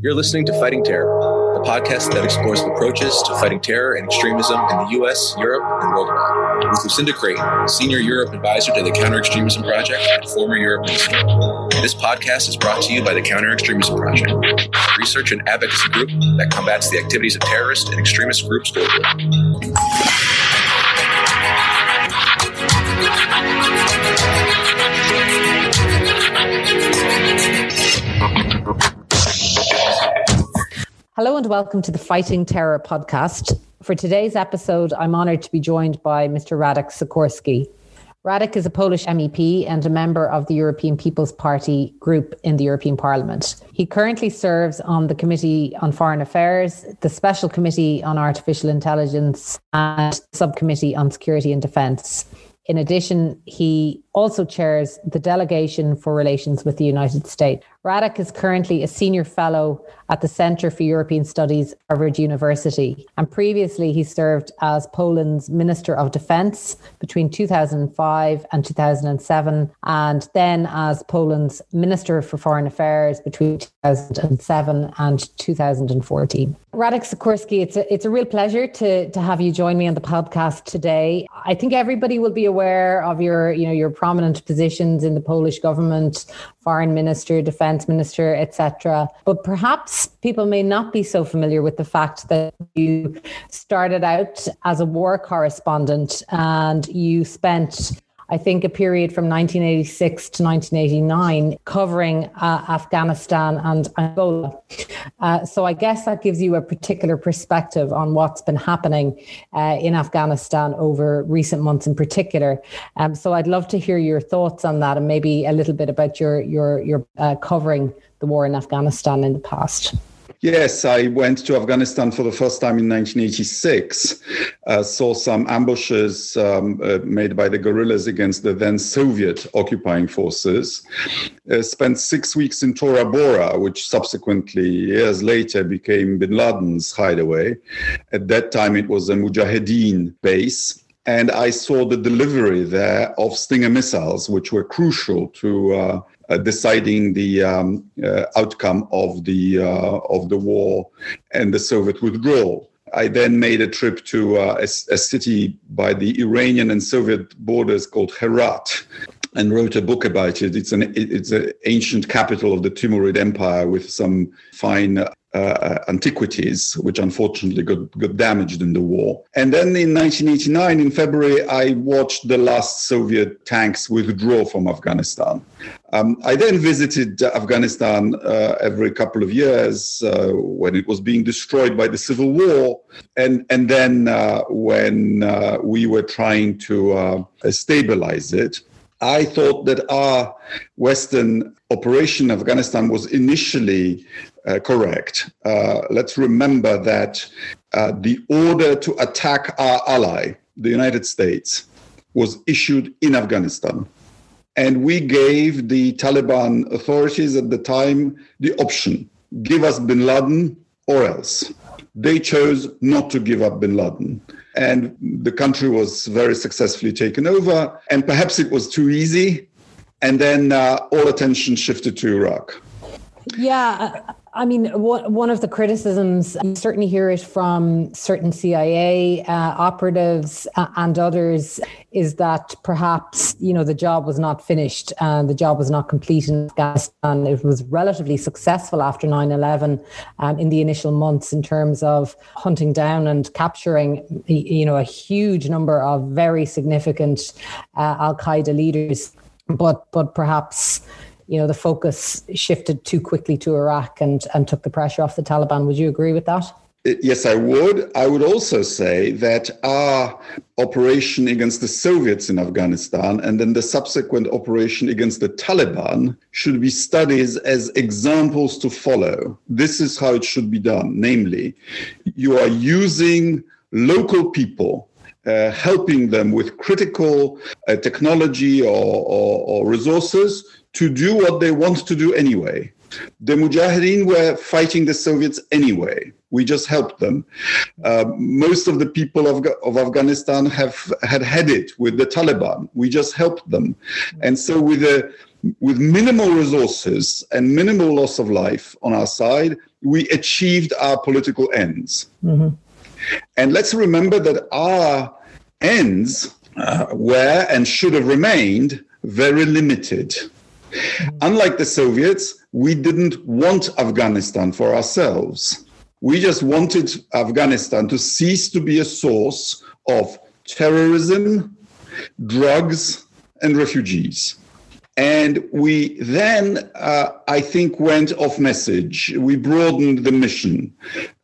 You're listening to Fighting Terror, the podcast that explores approaches to fighting terror and extremism in the US, Europe, and worldwide. With Lucinda Creighton, Senior Europe Advisor to the Counter Extremism Project and former Europe Minister. This podcast is brought to you by the Counter Extremism Project, a research and advocacy group that combats the activities of terrorist and extremist groups globally. Hello and welcome to the Fighting Terror podcast. For today's episode, I'm honored to be joined by Mr. Radek Sikorski. Radek is a Polish MEP and a member of the European People's Party group in the European Parliament. He currently serves on the Committee on Foreign Affairs, the Special Committee on Artificial Intelligence, and Subcommittee on Security and Defence. In addition, he also chairs the Delegation for Relations with the United States. Radek is currently a senior fellow at the Centre for European Studies, Harvard University. And previously, he served as Poland's Minister of Defence between 2005 and 2007, and then as Poland's Minister for Foreign Affairs between 2007 and 2014. Radek Sikorski, it's a, it's a real pleasure to, to have you join me on the podcast today. I think everybody will be aware of your, you know, your prominent positions in the Polish government, foreign minister, defense minister, etc. But perhaps people may not be so familiar with the fact that you started out as a war correspondent and you spent I think, a period from 1986 to 1989 covering uh, Afghanistan and Angola. Uh, so I guess that gives you a particular perspective on what's been happening uh, in Afghanistan over recent months in particular. Um, so I'd love to hear your thoughts on that and maybe a little bit about your, your, your uh, covering the war in Afghanistan in the past. Yes, I went to Afghanistan for the first time in 1986. Uh, saw some ambushes um, uh, made by the guerrillas against the then Soviet occupying forces. Uh, spent six weeks in Tora Bora, which subsequently, years later, became bin Laden's hideaway. At that time, it was a Mujahideen base and I saw the delivery there of Stinger missiles, which were crucial to uh, uh, deciding the um, uh, outcome of the uh, of the war and the Soviet withdrawal. I then made a trip to uh, a, a, city by the Iranian and Soviet borders called Herat, and wrote a book about it. It's an it's an ancient capital of the Timurid Empire with some fine uh, antiquities, which unfortunately got, got damaged in the war. And then in 1989, in February, I watched the last Soviet tanks withdraw from Afghanistan. Um, I then visited Afghanistan uh, every couple of years uh, when it was being destroyed by the civil war, and and then uh, when uh, we were trying to uh, stabilize it. I thought that our Western operation in Afghanistan was initially uh, correct. Uh, let's remember that uh, the order to attack our ally, the United States, was issued in Afghanistan. And we gave the Taliban authorities at the time the option give us bin Laden or else. They chose not to give up bin Laden. And the country was very successfully taken over. And perhaps it was too easy. And then uh, all attention shifted to Iraq. Yeah, I mean, one of the criticisms, you certainly hear it from certain CIA uh, operatives uh, and others, is that perhaps, you know, the job was not finished and the job was not complete in Afghanistan. It was relatively successful after 9 11 um, in the initial months in terms of hunting down and capturing, you know, a huge number of very significant uh, Al Qaeda leaders. But, but perhaps, you know, the focus shifted too quickly to Iraq and, and took the pressure off the Taliban. Would you agree with that? Yes, I would. I would also say that our operation against the Soviets in Afghanistan and then the subsequent operation against the Taliban should be studied as examples to follow. This is how it should be done. Namely, you are using local people uh, helping them with critical uh, technology or, or, or, resources to do what they want to do anyway. The Mujahideen were fighting the Soviets anyway. We just helped them. Uh, most of the people of, of Afghanistan have had had it with the Taliban. We just helped them. And so, with a with minimal resources and minimal loss of life on our side, we achieved our political ends. Mm-hmm. And let's remember that our ends uh, were and should have remained very limited. Unlike the Soviets, we didn't want Afghanistan for ourselves. We just wanted Afghanistan to cease to be a source of terrorism, drugs, and refugees. And we then, uh, I think, went off message. We broadened the mission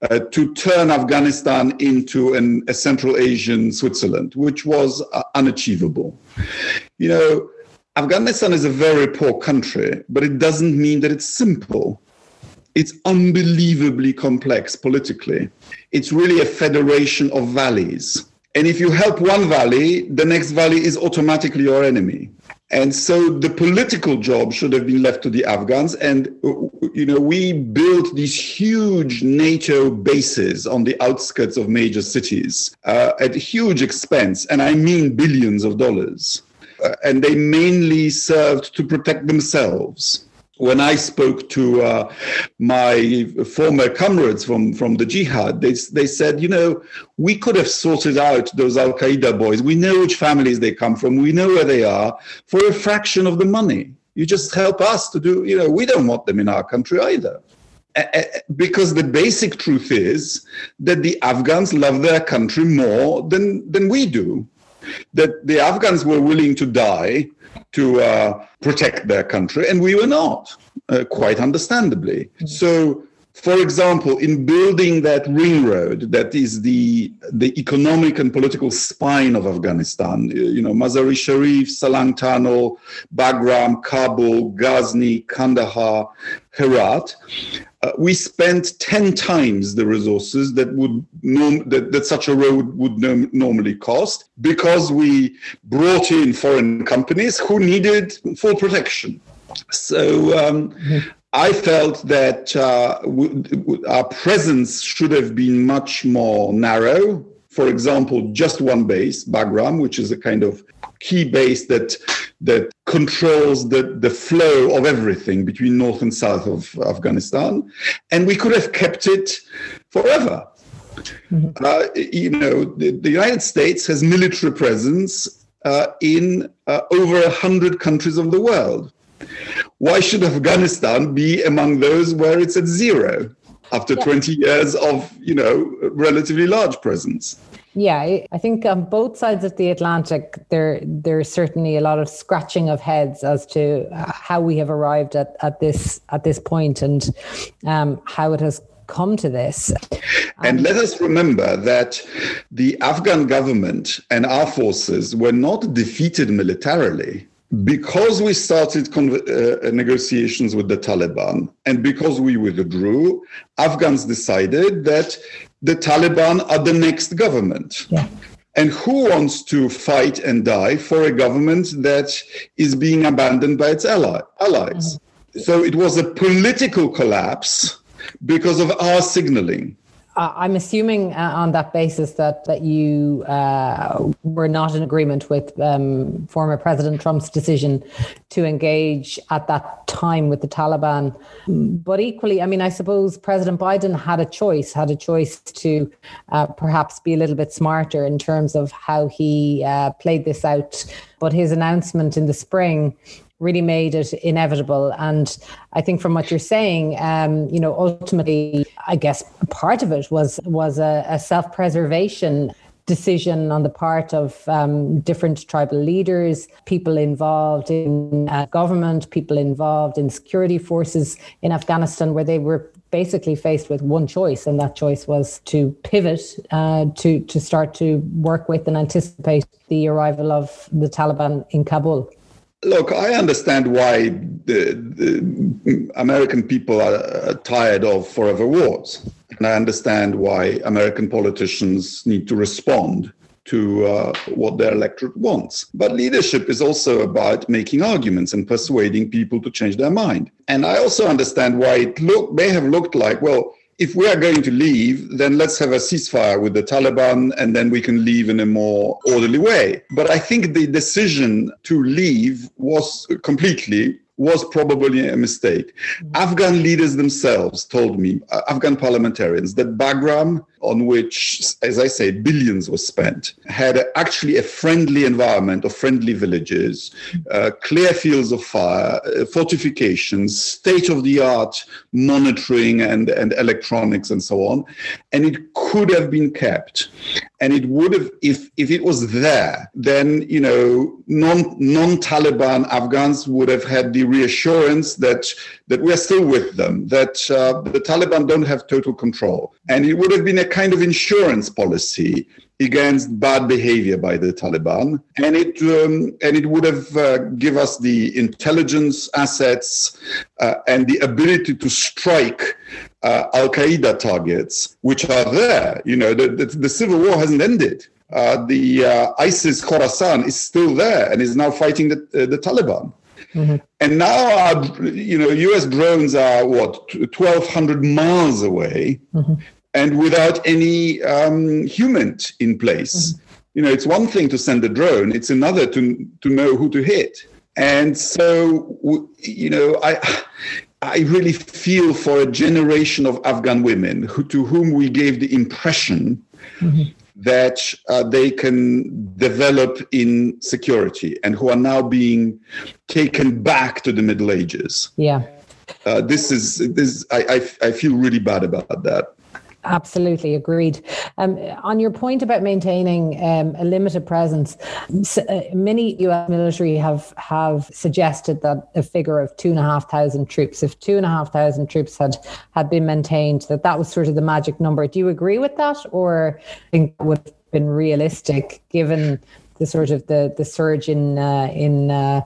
uh, to turn Afghanistan into an, a Central Asian Switzerland, which was uh, unachievable. You know, Afghanistan is a very poor country, but it doesn't mean that it's simple. It's unbelievably complex politically. It's really a federation of valleys. And if you help one valley, the next valley is automatically your enemy. And so the political job should have been left to the Afghans. And, you know, we built these huge NATO bases on the outskirts of major cities uh, at huge expense. And I mean billions of dollars. Uh, and they mainly served to protect themselves when I spoke to uh, my former comrades from, from the jihad, they, they said, you know, we could have sorted out those Al Qaeda boys. We know which families they come from, we know where they are for a fraction of the money. You just help us to do, you know, we don't want them in our country either. Because the basic truth is that the Afghans love their country more than, than we do. That the Afghans were willing to die to uh, protect their country, and we were not, uh, quite understandably. So, for example, in building that ring road that is the the economic and political spine of Afghanistan, you know, Mazar-e Sharif, Salang Tunnel, Bagram, Kabul, Ghazni, Kandahar, Herat, uh, we spent 10 times the resources that would norm- that, that such a road would norm- normally cost because we brought in foreign companies who needed full protection. So um. I felt that uh, w- w- our presence should have been much more narrow. For example, just one base, Bagram, which is a kind of key base that that controls the, the flow of everything between north and south of Afghanistan. And we could have kept it forever. Mm-hmm. Uh, you know, the, the, United States has military presence uh, in uh, over a hundred countries of the world. Why should Afghanistan be among those where it's at zero after yeah. 20 years of, you know, relatively large presence? Yeah, I think on both sides of the Atlantic, there there's certainly a lot of scratching of heads as to how we have arrived at, at this at this point and um, how it has come to this. And let us remember that the Afghan government and our forces were not defeated militarily because we started con- uh, negotiations with the Taliban and because we withdrew, Afghans decided that the Taliban are the next government. Yeah. And who wants to fight and die for a government that is being abandoned by its ally, allies? Mm-hmm. So it was a political collapse because of our signaling. I'm assuming uh, on that basis that that you uh, were not in agreement with um, former President Trump's decision to engage at that time with the Taliban. But equally, I mean, I suppose President Biden had a choice, had a choice to uh, perhaps be a little bit smarter in terms of how he uh, played this out. But his announcement in the spring really made it inevitable. And I think from what you're saying, um, you know, ultimately, I guess part of it was was a, a self-preservation decision on the part of um, different tribal leaders, people involved in uh, government, people involved in security forces in Afghanistan, where they were basically faced with one choice, and that choice was to pivot uh, to to start to work with and anticipate the arrival of the Taliban in Kabul. Look, I understand why the, the American people are tired of forever wars. And I understand why American politicians need to respond to uh, what their electorate wants. But leadership is also about making arguments and persuading people to change their mind. And I also understand why it look, may have looked like, well, if we are going to leave, then let's have a ceasefire with the Taliban and then we can leave in a more orderly way. But I think the decision to leave was completely was probably a mistake. Mm-hmm. Afghan leaders themselves told me, uh, Afghan parliamentarians, that Bagram, on which, as I say, billions were spent, had a, actually a friendly environment of friendly villages, uh, clear fields of fire, uh, fortifications, state of the art monitoring and, and electronics and so on. And it could have been kept and it would have if if it was there then you know non non taliban afghans would have had the reassurance that that we are still with them that uh, the taliban don't have total control. And it would have been a kind of insurance policy against bad behavior by the Taliban, and it um, and it would have uh, give us the intelligence assets uh, and the ability to strike uh, Al Qaeda targets, which are there. You know, the, the, the civil war hasn't ended. Uh, the uh, ISIS Khorasan is still there and is now fighting the, uh, the Taliban. Mm-hmm. And now, our, you know, U.S. drones are what 1,200 miles away, mm-hmm. and without any um, human in place. Mm-hmm. You know, it's one thing to send a drone; it's another to to know who to hit. And so, you know, I I really feel for a generation of Afghan women who, to whom we gave the impression mm-hmm. that uh, they can develop in security and who are now being taken back to the Middle Ages. Yeah. Uh, this is this. I, I I feel really bad about that. Absolutely agreed. Um, on your point about maintaining um, a limited presence, uh, many U.S. military have have suggested that a figure of two and a half thousand troops, if two and a half thousand troops had had been maintained, that that was sort of the magic number. Do you agree with that, or think would have been realistic given the sort of the the surge in uh, in uh,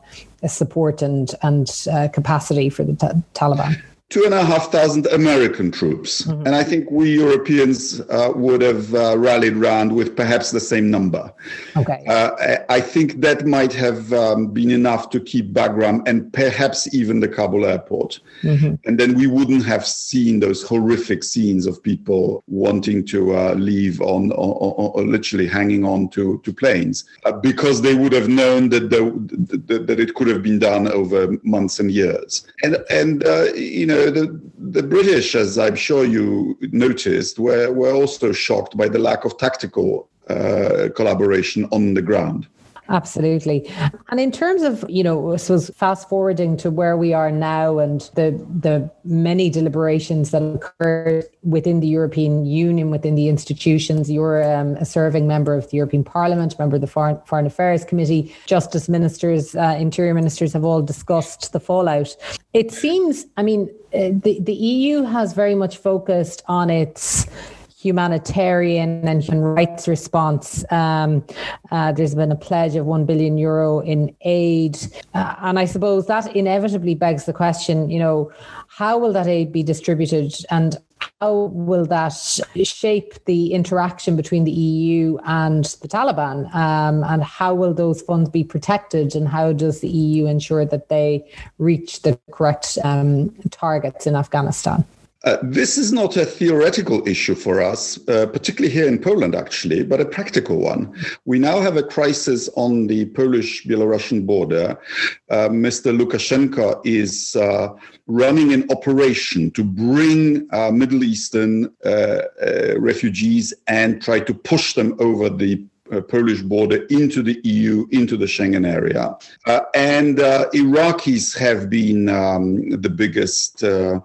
support and and uh, capacity for the ta- Taliban? Two and a half thousand American troops. Mm-hmm. And I think we Europeans uh, would have uh, rallied round with perhaps the same number. Okay. Uh, I think that might have um, been enough to keep Bagram and perhaps even the Kabul airport. Mm-hmm. And then we wouldn't have seen those horrific scenes of people wanting to uh, leave on, or literally hanging on to, to planes uh, because they would have known that, the, that it could have been done over months and years. And, and uh, you know, the, the British, as I'm sure you noticed, were, were also shocked by the lack of tactical uh, collaboration on the ground. Absolutely. And in terms of, you know, suppose fast forwarding to where we are now and the the many deliberations that occurred within the European Union, within the institutions, you're um, a serving member of the European Parliament, member of the Foreign, Foreign Affairs Committee, Justice Ministers, uh, Interior Ministers have all discussed the fallout. It seems, I mean, the, the EU has very much focused on its humanitarian and human rights response. Um, uh, there's been a pledge of 1 billion euro in aid. Uh, and I suppose that inevitably begs the question, you know, how will that aid be distributed and how will that shape the interaction between the EU and the Taliban? Um, and how will those funds be protected? And how does the EU ensure that they reach the correct um, targets in Afghanistan? Uh, this is not a theoretical issue for us, uh, particularly here in Poland, actually, but a practical one. We now have a crisis on the Polish Belarusian border. Uh, Mr. Lukashenko is uh, running an operation to bring uh, Middle Eastern refugees and try to push them over the Polish border into the EU, into the Schengen area. Uh, and uh, Iraqis have been um, the biggest uh,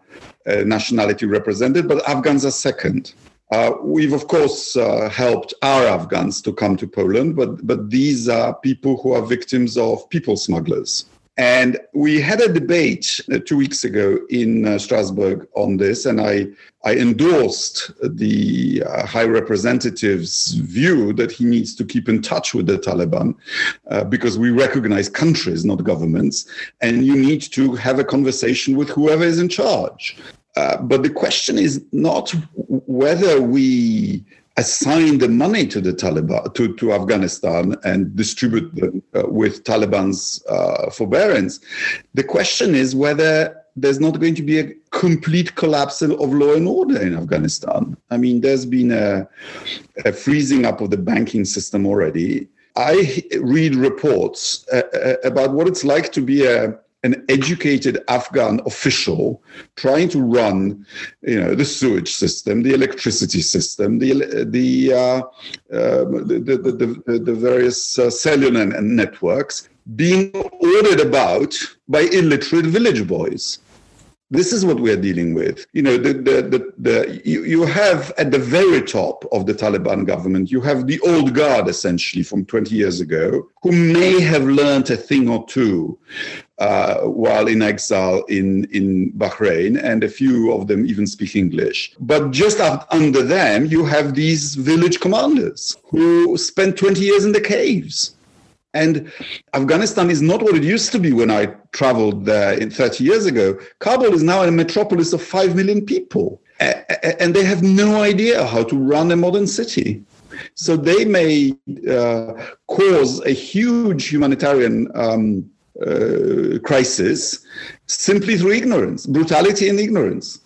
nationality represented, but Afghans are second. Uh, we've of course uh, helped our Afghans to come to Poland, but but these are people who are victims of people smugglers. And we had a debate uh, two weeks ago in uh, Strasbourg on this, and I, I endorsed the uh, High Representative's view that he needs to keep in touch with the Taliban uh, because we recognize countries, not governments, and you need to have a conversation with whoever is in charge. Uh, but the question is not whether we assign the money to the Taliban, to, to Afghanistan and distribute them uh, with Taliban's uh, forbearance. The question is whether there's not going to be a complete collapse of law and order in Afghanistan. I mean, there's been a, a freezing up of the banking system already. I read reports uh, uh about what it's like to be a an educated Afghan official trying to run, you know, the sewage system, the electricity system, the the uh, uh, the, the, the, the, various uh, cellular networks being ordered about by illiterate village boys. This is what we're dealing with. You know, the, the, the, the you, you have at the very top of the Taliban government, you have the old guard essentially from 20 years ago, who may have learned a thing or two uh, while in exile in, in Bahrain, and a few of them even speak English. But just under them, you have these village commanders who spent 20 years in the caves and Afghanistan is not what it used to be when I traveled there 30 years ago. Kabul is now a metropolis of 5 million people. And they have no idea how to run a modern city. So they may uh, cause a huge humanitarian um, uh, crisis simply through ignorance, brutality and ignorance.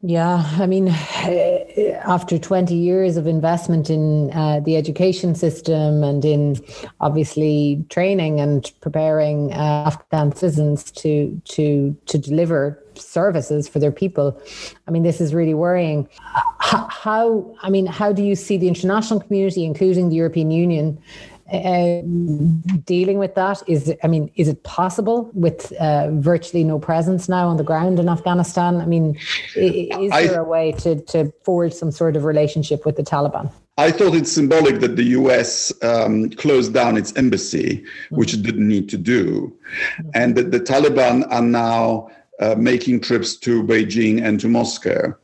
Yeah, I mean, after 20 years of investment in uh, the education system and in obviously training and preparing uh, Afghan citizens to to to deliver services for their people, I mean, this is really worrying. How, I mean, how do you see the international community, including the European Union, uh, dealing with that? Is I mean, is it possible with uh, virtually no presence now on the ground in Afghanistan? I mean, is there a way to to forge some sort of relationship with the Taliban? I thought it's symbolic that the US um, closed down its embassy, which it didn't need to do, and that the Taliban are now uh, making trips to Beijing and to Moscow.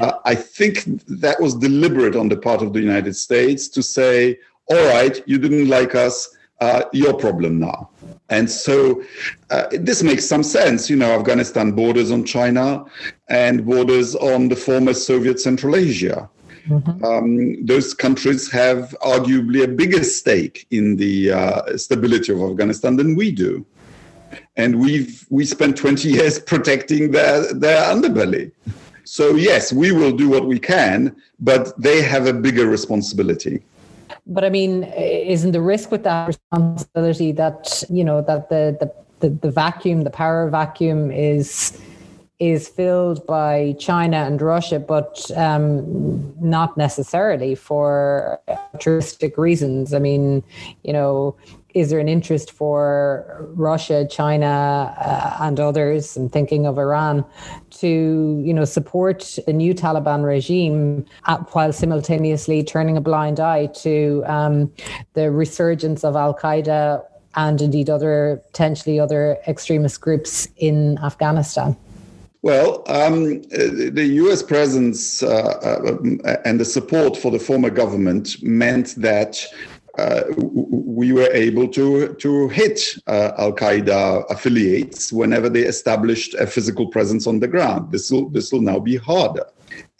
Uh, I think that was deliberate on the part of the United States to say, all right, you didn't like us, uh, your problem now. And so uh, this makes some sense. You know, Afghanistan borders on China and borders on the former Soviet Central Asia. Mm-hmm. Um, those countries have arguably a bigger stake in the uh, stability of Afghanistan than we do. And we've we spent 20 years protecting their, their underbelly. So yes, we will do what we can, but they have a bigger responsibility. But I mean, isn't the risk with that responsibility that you know that the the the, the vacuum, the power vacuum, is is filled by China and Russia, but um, not necessarily for altruistic reasons. I mean, you know, is there an interest for Russia, China, uh, and others, and thinking of Iran, to you know support the new Taliban regime at, while simultaneously turning a blind eye to um, the resurgence of Al Qaeda and indeed other potentially other extremist groups in Afghanistan? Well, um, the US presence uh, uh, and the support for the former government meant that uh, we were able to to hit uh, Al Qaeda affiliates whenever they established a physical presence on the ground. This will this will now be harder.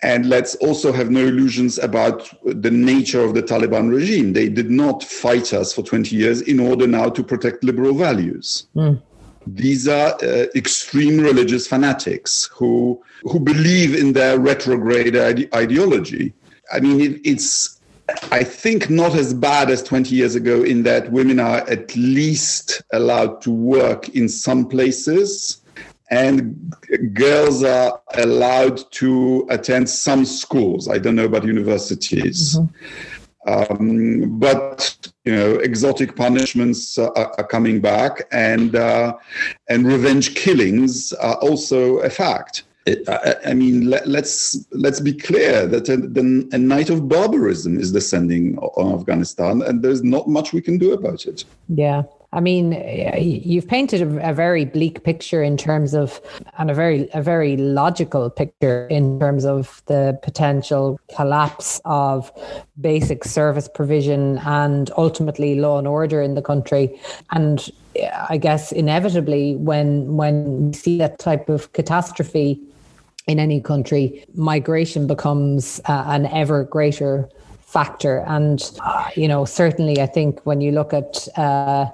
And let's also have no illusions about the nature of the Taliban regime. They did not fight us for 20 years in order now to protect liberal values. Mm. These are uh, extreme religious fanatics who who believe in their retrograde ide- ideology. I mean, it, it's I think not as bad as 20 years ago in that women are at least allowed to work in some places and girls are allowed to attend some schools. I don't know about universities. Mm-hmm. Um, but you know, exotic punishments are, are coming back, and uh, and revenge killings are also a fact. I, I mean, let, us let's, let's be clear that a, the, a night of barbarism is descending on Afghanistan, and there's not much we can do about it. Yeah. I mean, you've painted a, very bleak picture in terms of, and a very a very logical picture in terms of the potential collapse of basic service provision and ultimately law and order in the country. And uh, I guess inevitably, when when you see that type of catastrophe, in any country, migration becomes uh, an ever greater factor. And, uh, you know, certainly I think when you look at uh,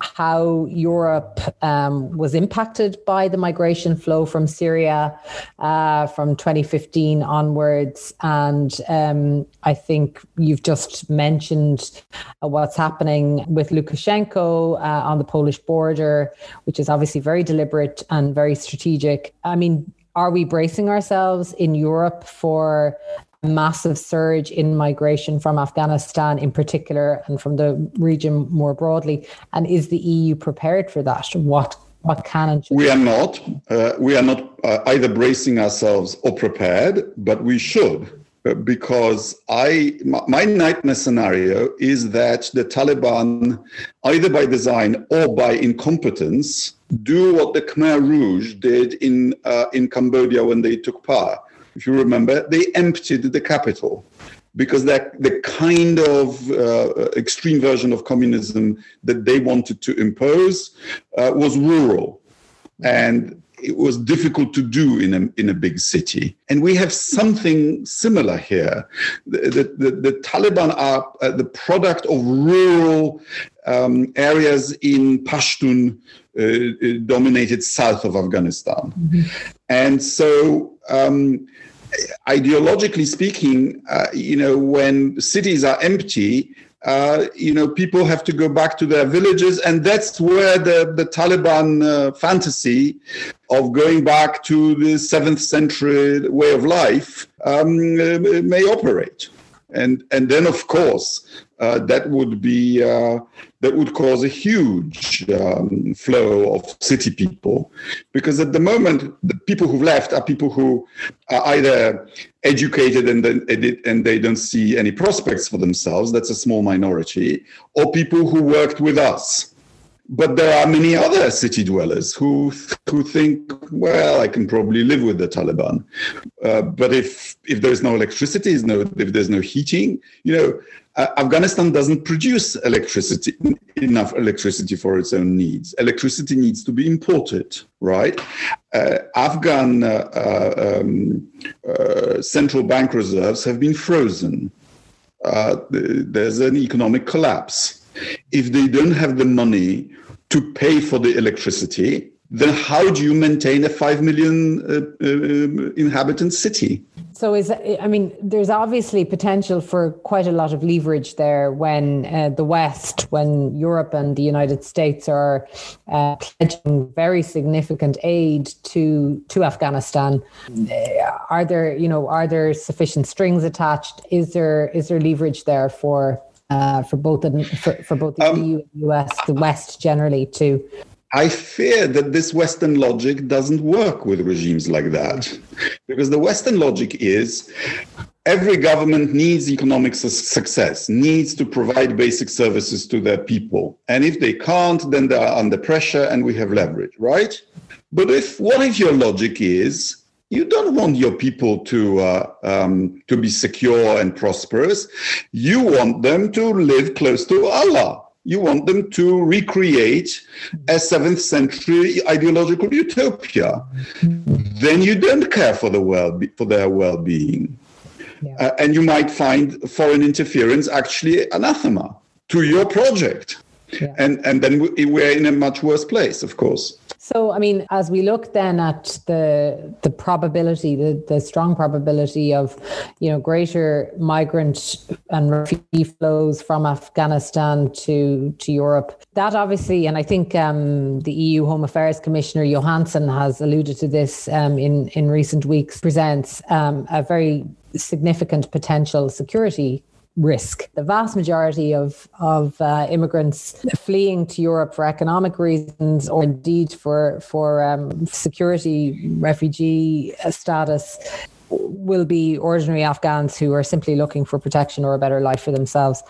how Europe um, was impacted by the migration flow from Syria uh, from 2015 onwards. And um, I think you've just mentioned uh, what's happening with Lukashenko uh, on the Polish border, which is obviously very deliberate and very strategic. I mean, are we bracing ourselves in Europe for a massive surge in migration from Afghanistan in particular and from the region more broadly? And is the EU prepared for that? What what can and we are not uh, we are not uh, either bracing ourselves or prepared, but we should because I my nightmare scenario is that the Taliban, either by design or by incompetence, do what the Khmer Rouge did in uh, in Cambodia when they took power. If you remember, they emptied the capital because that the kind of uh, extreme version of communism that they wanted to impose uh, was rural. And it was difficult to do in a, in a big city. And we have something similar here. The, the, the Taliban are uh, the product of rural um, areas in Pashtun uh, uh dominated south of Afghanistan. Mm-hmm. And so um, ideologically speaking, uh, you know, when cities are empty, uh, you know, people have to go back to their villages, and that's where the the Taliban uh, fantasy of going back to the seventh century way of life um, uh, may operate. And and then, of course, uh, that would be uh, that would cause a huge um, flow of city people. Because at the moment the people who've left are people who are either educated and and they don't see any prospects for themselves that's a small minority or people who worked with us but there are many other city dwellers who who think, well, I can probably live with the Taliban. Uh, but if if there's no electricity, no if there's no heating, you know, uh, Afghanistan doesn't produce electricity enough electricity for its own needs. Electricity needs to be imported, right? Uh, Afghan uh, uh, um, uh, central bank reserves have been frozen. there's an economic collapse if they don't have the money to pay for the electricity, then how do you maintain a 5 million uh, uh, inhabitant city? So is I mean, there's obviously potential for quite a lot of leverage there when uh, the West, when Europe and the United States are uh, pledging very significant aid to to Afghanistan. Uh, are there, you know, are there sufficient strings attached? Is there is there leverage there for uh, for both the, for, for both the um, EU and the US, the West generally too? I fear that this Western logic doesn't work with regimes like that. Because the Western logic is every government needs economic su- success, needs to provide basic services to their people. And if they can't, then they are under pressure and we have leverage, right? But if what if your logic is you don't want your people to uh, um, to be secure and prosperous. You want them to live close to Allah. You want them to recreate a seventh century ideological utopia. Then you don't care for the well for their well being, yeah. uh, and you might find foreign interference actually anathema to your project. Yeah. And and then we're in a much worse place, of course. So, I mean, as we look then at the the probability, the, the strong probability of, you know, greater migrant and refugee flows from Afghanistan to to Europe, that obviously, and I think um, the EU Home Affairs Commissioner Johansson has alluded to this um, in in recent weeks, presents um, a very significant potential security risk. The vast majority of, of uh, immigrants fleeing to Europe for economic reasons or indeed for, for um, security, refugee status will be ordinary Afghans who are simply looking for protection or a better life for themselves.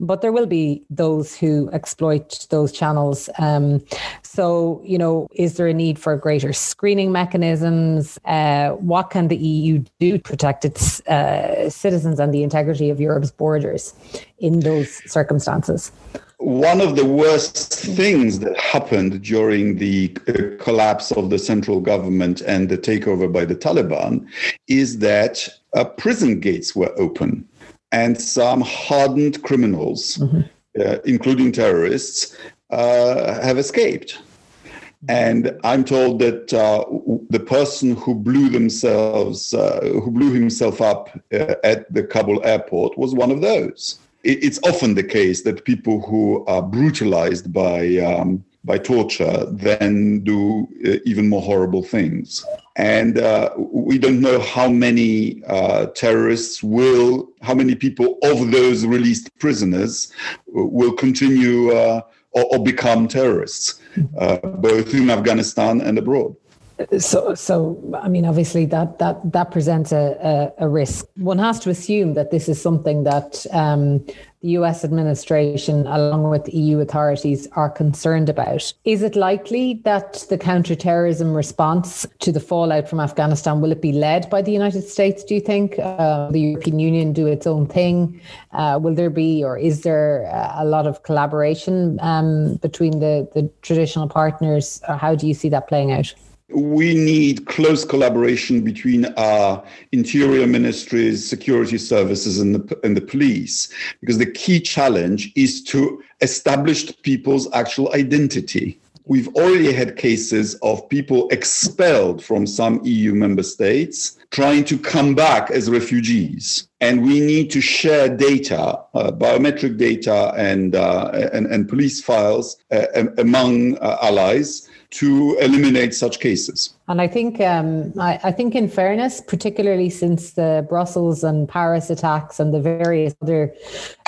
But there will be those who exploit those channels. Um, so, you know, is there a need for greater screening mechanisms? Uh, what can the EU do to protect its uh, citizens and the integrity of Europe's borders in those circumstances? One of the worst things that happened during the uh, collapse of the central government and the takeover by the Taliban is that uh, prison gates were open and some hardened criminals, mm-hmm. uh, including terrorists, uh, have escaped. And I'm told that uh, the person who blew themselves, uh, who blew himself up uh, at the Kabul airport, was one of those. It's often the case that people who are brutalized by um, by torture then do uh, even more horrible things. And uh, we don't know how many uh, terrorists will, how many people of those released prisoners will continue or, or become terrorists uh, both in Afghanistan and abroad. So, so I mean, obviously that that that presents a, a, a risk. One has to assume that this is something that um, the US administration, along with EU authorities, are concerned about. Is it likely that the counterterrorism response to the fallout from Afghanistan will it be led by the United States? Do you think uh, the European Union do its own thing? Uh, will there be, or is there a lot of collaboration um, between the the traditional partners? Or how do you see that playing out? We need close collaboration between our interior ministries, security services, and the, and the police, because the key challenge is to establish people's actual identity. We've already had cases of people expelled from some EU member states trying to come back as refugees. And we need to share data, uh, biometric data, and, uh, and, and, police files uh, among uh, allies to eliminate such cases. And I think, um, I, I, think, in fairness, particularly since the Brussels and Paris attacks and the various other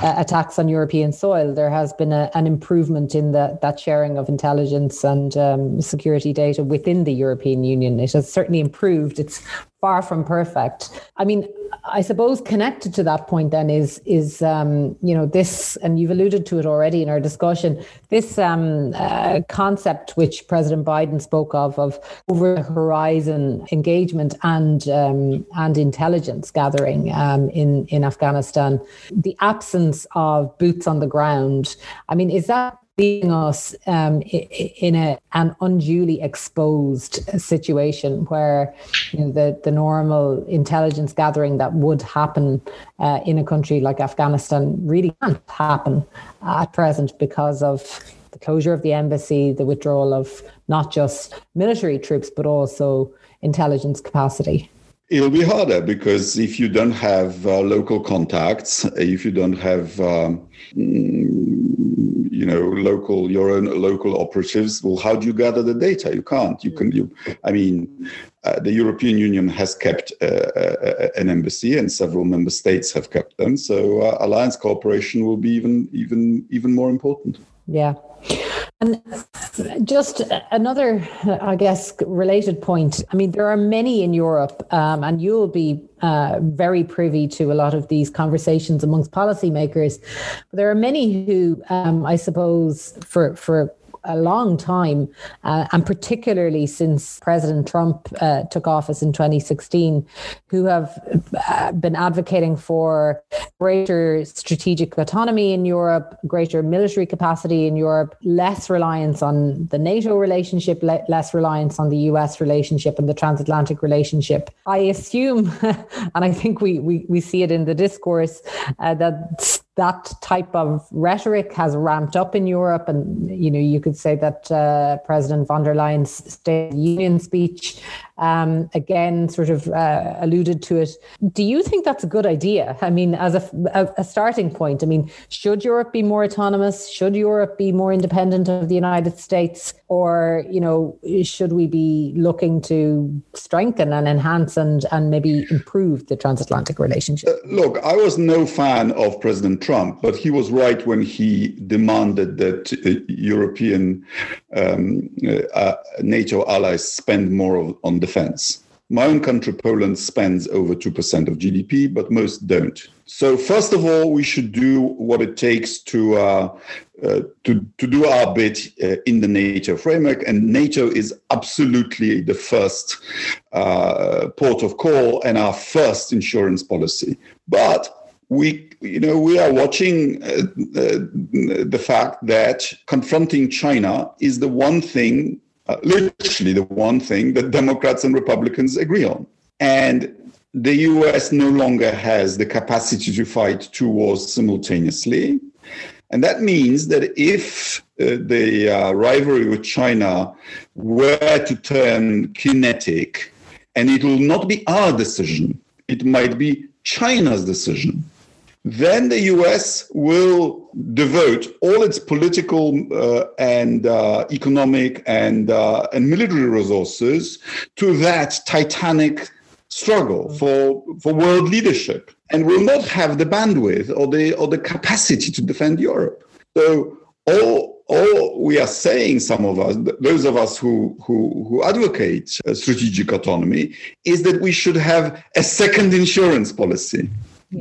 uh, attacks on European soil, there has been a, an improvement in the, that sharing of intelligence and um, security data within the European Union. It has certainly improved. It's far from perfect. I mean, I suppose connected to that point then is is um, you know this, and you've alluded to it already in our discussion. This um, uh, concept which President Biden spoke of of over horizon engagement and um, and intelligence gathering um, in in Afghanistan, the absence of boots on the ground. I mean, is that leaving us um, in a, an unduly exposed situation where you know, the, the normal intelligence gathering that would happen uh, in a country like Afghanistan really can't happen at present because of the closure of the embassy, the withdrawal of not just military troops, but also intelligence capacity. It'll be harder because if you don't have uh, local contacts, if you don't have, um, you know, local your own local operatives, well, how do you gather the data? You can't. You can. You, I mean, uh, the European Union has kept uh, uh an embassy, and several member states have kept them. So uh, alliance cooperation will be even even even more important. Yeah. And just another, I guess, related point. I mean, there are many in Europe, um, and you'll be uh, very privy to a lot of these conversations amongst policymakers. But there are many who, um, I suppose, for for a long time, uh, and particularly since President Trump uh, took office in 2016, who have uh, been advocating for greater strategic autonomy in Europe, greater military capacity in Europe, less reliance on the NATO relationship, le- less reliance on the US relationship and the transatlantic relationship. I assume, and I think we, we, we see it in the discourse, uh, that that type of rhetoric has ramped up in Europe. And, you know, you could say that uh, President von der Leyen's State of the Union speech um, again sort of uh, alluded to it. Do you think that's a good idea? I mean, as a, a, starting point, I mean, should Europe be more autonomous? Should Europe be more independent of the United States? Or, you know, should we be looking to strengthen and enhance and, and maybe improve the transatlantic relationship? Uh, look, I was no fan of President Trump, but he was right when he demanded that uh, European um, uh, NATO allies spend more on defense. My own country, Poland, spends over 2% of GDP, but most don't. So, first of all, we should do what it takes to, uh, uh, to, to do our bit uh, in the NATO framework. And NATO is absolutely the first uh, port of call and our first insurance policy. But we you know we are watching uh, uh, the fact that confronting china is the one thing uh, literally the one thing that democrats and republicans agree on. And the us no longer has the capacity to fight two wars simultaneously. And that means that if uh, the uh, rivalry with China were to turn kinetic, and it will not be our decision, it might be China's decision then the US will devote all its political uh, and uh, economic and, uh, and military resources to that titanic struggle for, for world leadership. And will not have the bandwidth or the, or the capacity to defend Europe. So all, all we are saying, some of us, those of us who, who, who advocate strategic autonomy, is that we should have a second insurance policy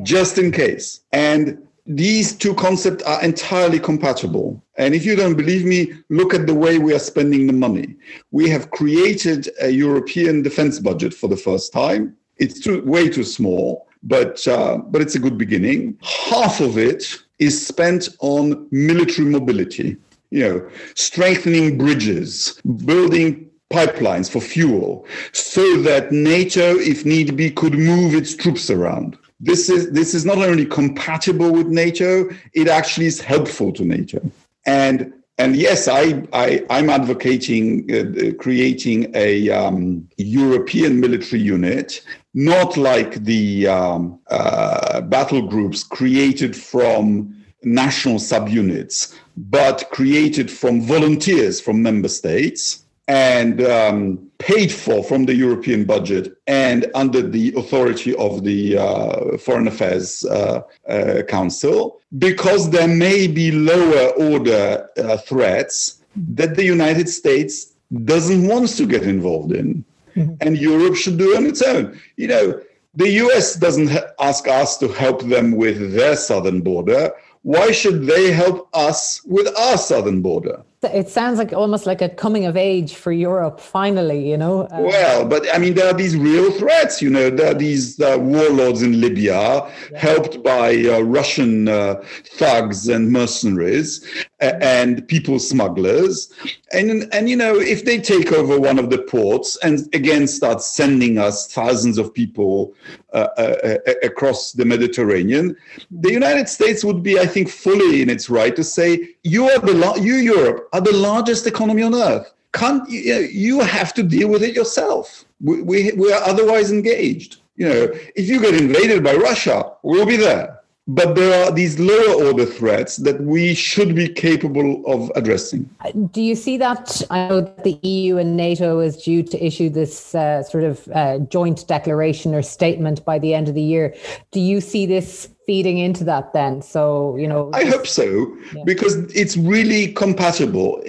just in case. And these two concepts are entirely compatible. And if you don't believe me, look at the way we are spending the money. We have created a European defense budget for the first time. It's too, way too small, but, uh, but it's a good beginning. Half of it is spent on military mobility, you know, strengthening bridges, building pipelines for fuel, so that NATO, if need be, could move its troops around this is this is not only compatible with NATO, it actually is helpful to NATO. And and yes, I, I am advocating uh, creating a um, European military unit, not like the um, uh, battle groups created from national subunits, but created from volunteers from member states and um, paid for from the European budget and under the authority of the uh, Foreign Affairs uh, uh, Council, because there may be lower order uh, threats that the United States doesn't want to get involved in. Mm-hmm. And Europe should do on its own. You know, the US doesn't ask us to help them with their southern border. Why should they help us with our southern border? It sounds like almost like a coming of age for Europe finally, you know. Uh, well, but I mean, there are these real threats, you know. There are these uh, warlords in Libya, yeah. helped by uh, Russian uh, thugs and mercenaries and people smugglers, and and you know, if they take over one of the ports and again start sending us thousands of people uh, uh, across the Mediterranean, the United States would be, I think, fully in its right to say, "You are the you Europe." Are the largest economy on earth. Can't you, you have to deal with it yourself? We, we, we are otherwise engaged. You know, if you get invaded by Russia, we'll be there. But there are these lower order threats that we should be capable of addressing. Do you see that? I know that the EU and NATO is due to issue this uh, sort of uh, joint declaration or statement by the end of the year. Do you see this feeding into that then. So you know i hope so yeah. because it's really compatible.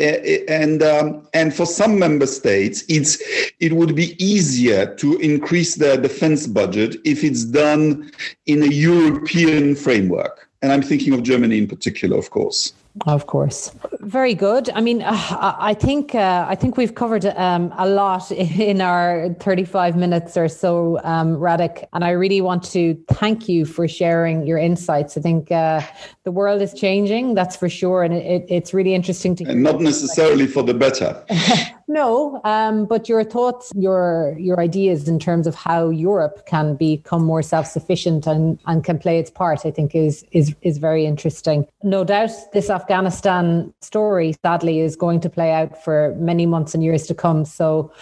And um, and for some member states it's it would be easier to increase their defense budget if it's done in a european framework. And i'm thinking of germany in particular of course of course, very good. I mean, uh, I think uh, I think we've covered um, a lot in our thirty-five minutes or so, um, Radek, and I really want to thank you for sharing your insights. I think uh, the world is changing, that's for sure, and it, it's really interesting to. And not necessarily for the better. No, um, but your thoughts, your your ideas in terms of how Europe can become more self sufficient and, and can play its part, I think is is is very interesting. No doubt, this Afghanistan story, sadly, is going to play out for many months and years to come. So,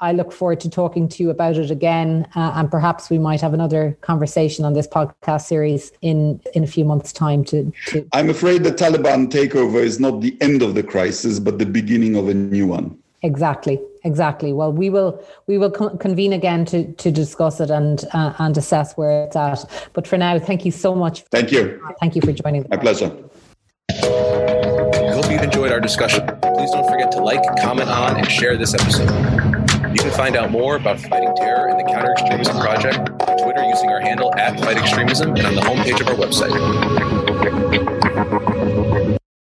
I look forward to talking to you about it again, uh, and perhaps we might have another conversation on this podcast series in in a few months' time. To, to I'm afraid the Taliban takeover is not the end of the crisis, but the beginning of a new one. Exactly, exactly. Well, we will we will con- convene again to to discuss it and uh, and assess where it's at. But for now, thank you so much. Thank you. Thank you for joining. My pleasure. We hope you've enjoyed our discussion. Please don't forget to like, comment on, and share this episode. You can find out more about fighting terror and the Counter Extremism Project on Twitter using our handle at Fight Extremism and on the homepage of our website.